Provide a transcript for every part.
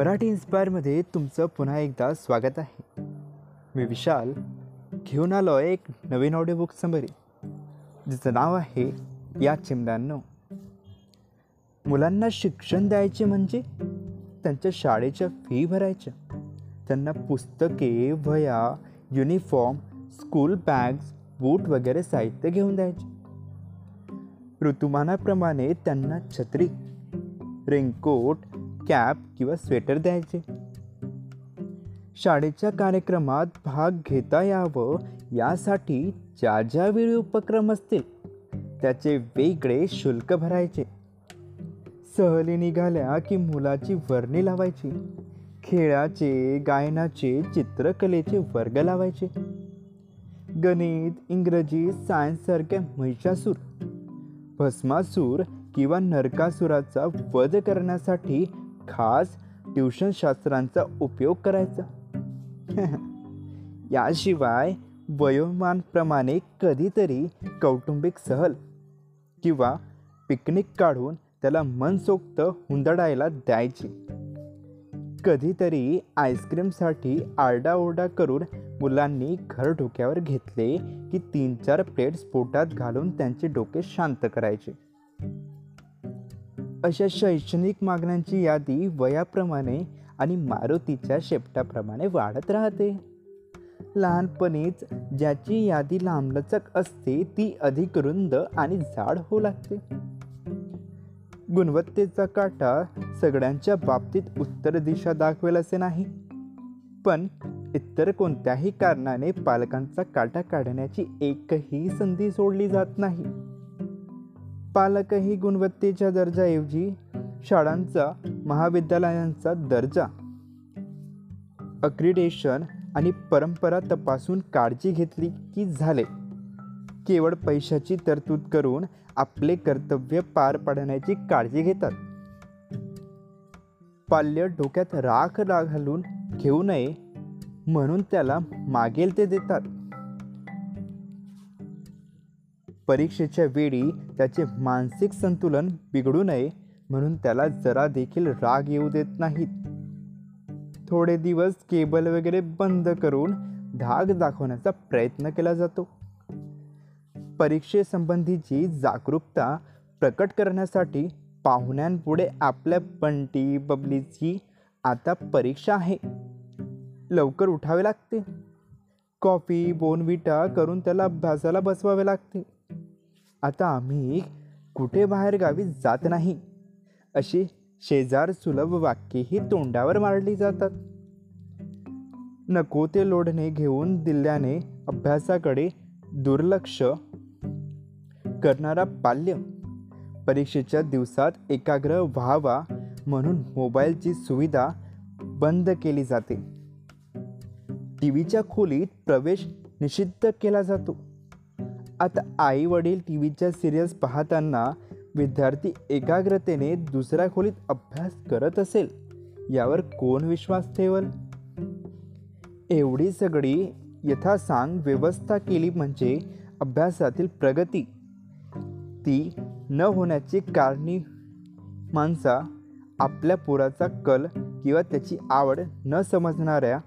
मराठी इन्स्पायरमध्ये तुमचं पुन्हा एकदा स्वागत आहे. मी विशाल घेऊन आलो आहे एक नवीन ऑडिओ बुक समरी जिचं नाव आहे या चिमण्यांनो. मुलांना शिक्षण द्यायचे म्हणजे त्यांच्या शाळेच्या फी भरायच्या. त्यांना पुस्तके वह्या युनिफॉर्म स्कूल बॅग्स बूट वगैरे साहित्य घेऊन द्यायचे. ऋतुमानाप्रमाणे त्यांना छत्री रेनकोट कॅप किंवा स्वेटर द्यायचे? शाळेच्या कार्यक्रमात भाग घेता यावं यासाठी ज्या ज्या वेळी उपक्रम असतील त्याचे वेगळे शुल्क भरायचे. सहली निघाल्या की मुलाची वर्णी लावायची. खेळाचे गायनाचे चित्रकलेचे वर्ग लावायचे. गणित इंग्रजी सायन्ससारख्या महिषासूर भस्मासूर किंवा नरकासुराचा वध करण्यासाठी खास ट्युशन शास्त्रांचा उपयोग करायचा. याशिवाय वयोमानप्रमाणे कधीतरी कौटुंबिक सहल किंवा पिकनिक काढून त्याला मनसोक्त हुंदडायला द्यायची. कधीतरी आईस्क्रीमसाठी आरडाओरडा करून मुलांनी घर डोक्यावर घेतले की तीन चार प्लेट्स पोटात घालून त्यांचे डोके शांत करायचे. अशा शैक्षणिक मागण्यांची यादी वयाप्रमाणे आणि मारुतीच्या शेपटाप्रमाणे वाढत राहते. लहानपणीच ज्याची यादी लांबलचक असते ती अधिक रुंद आणि जाड होऊ लागते. गुणवत्तेचा काटा सगळ्यांच्या बाबतीत उत्तर दिशा दाखवेल असे नाही. पण इतर कोणत्याही कारणाने पालकांचा काटा काढण्याची एकही संधी सोडली जात नाही. पालकही गुणवत्तेच्या दर्जाऐवजी शाळांचा महाविद्यालयांचा दर्जा. अक्रिडेशन आणि परंपरा तपासून काळजी घेतली की झाले. केवळ पैशाची तरतूद करून आपले कर्तव्य पार पाडण्याची काळजी घेतात. पाल्य डोक्यात राख घालून घेऊ नये म्हणून त्याला मागेल ते देतात. परीक्षेच्या वेळी त्याचे मानसिक संतुलन बिघडू नये म्हणून त्याला जरा देखील राग येऊ देत नाहीत. थोडे दिवस केबल वगैरे बंद करून धाग दाखवण्याचा प्रयत्न केला जातो. परीक्षेसंबंधीची जागरूकता प्रकट करण्यासाठी पाहुण्यांपुढे आपल्या बंटी बबलीची आता परीक्षा आहे. लवकर उठावे लागते. कॉफी बोनविटा करून त्याला अभ्यासाला बसवावे लागते. आता आम्ही कुठे बाहेर गावी जात नाही? अशी शेजार सुलभ वाक्येही तोंडावर मारली जातात. नको ते लोढणे घेऊन दिल्याने अभ्यासाकडे दुर्लक्ष करणारा पाल्य. परीक्षेच्या दिवसात एकाग्र व्हावा म्हणून मोबाईलची सुविधा बंद केली जाते. टी व्हीच्या खोलीत प्रवेश निषिद्ध केला जातो. आता आई वडील टी व्हीच्या सिरियल्स पाहताना विद्यार्थी एकाग्रतेने दुसऱ्या खोलीत अभ्यास करत असेल यावर कोण विश्वास ठेवल? एवढी सगळी यथासांग व्यवस्था केली म्हणजे अभ्यासातील प्रगती. ती न होण्याची कारणी माणसा आपल्या पुराचा कल किंवा त्याची आवड न समजणाऱ्या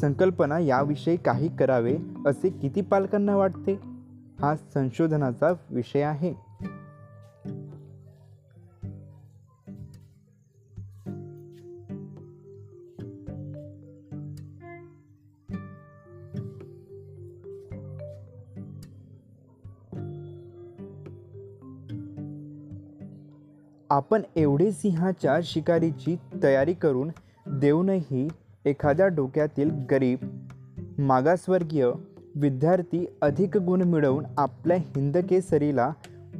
संकल्पना याविषयी काही करावे असे किती पालकांना वाटते? हा संशोधनाचा विषय आहे. आपण एवढे सिंहाच्या शिकारीची तयारी करून देऊनही एखाद्या डोक्यातील गरीब मागासवर्गीय विद्यार्थी अधिक गुण मिळवून आपल्या हिंदकेसरीला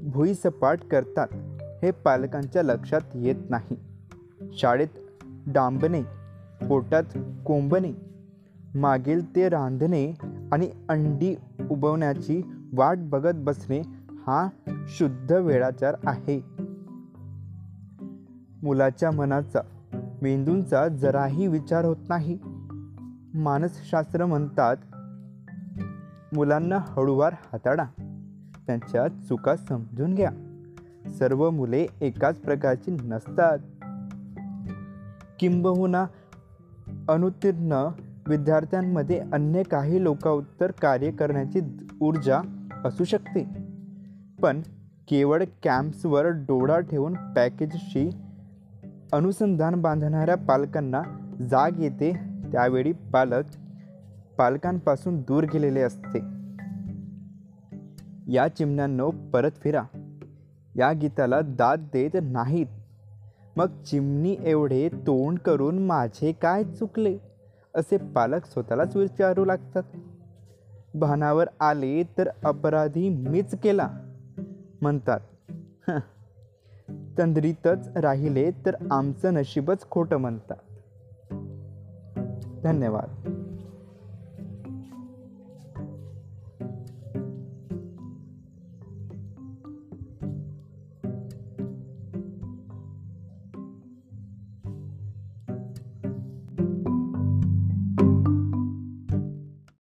भुईसपाट करतात हे पालकांच्या लक्षात येत नाही. शाळेत डांबणे पोटात कोंबणे मागेल ते रांधणे आणि अंडी उबवण्याची वाट बघत बसणे हा शुद्ध वेळाचार आहे. मुलाच्या मनाचा मेंदूंचा जराही विचार होत नाही. मानसशास्त्र म्हणतात मुलांना हळूवार हाताळा. त्यांच्या चुका समजून घ्या. सर्व मुले एकाच प्रकारची नसतात. किंबहुना अनुत्तीर्ण विद्यार्थ्यांमध्ये अन्य काही लोकोत्तर कार्य करण्याची ऊर्जा असू शकते. पण केवळ कॅम्प्सवर डोळा ठेवून पॅकेजशी अनुसंधान बांधणाऱ्या पालकांना जाग येते त्यावेळी पालक पालकांपासून दूर गेलेले असते. या चिमण्यांनो परत फिरा. या गीताला दाद देत नाहीत. मग चिमणी एवढे तोंड करून माझे काय चुकले? असे पालक स्वतःलाच विचारू लागतात. भानावर आले तर अपराधी मीच केला. म्हणतात तंद्रीतच राहिले तर आमचं नशीबच खोटं म्हणतात. धन्यवाद.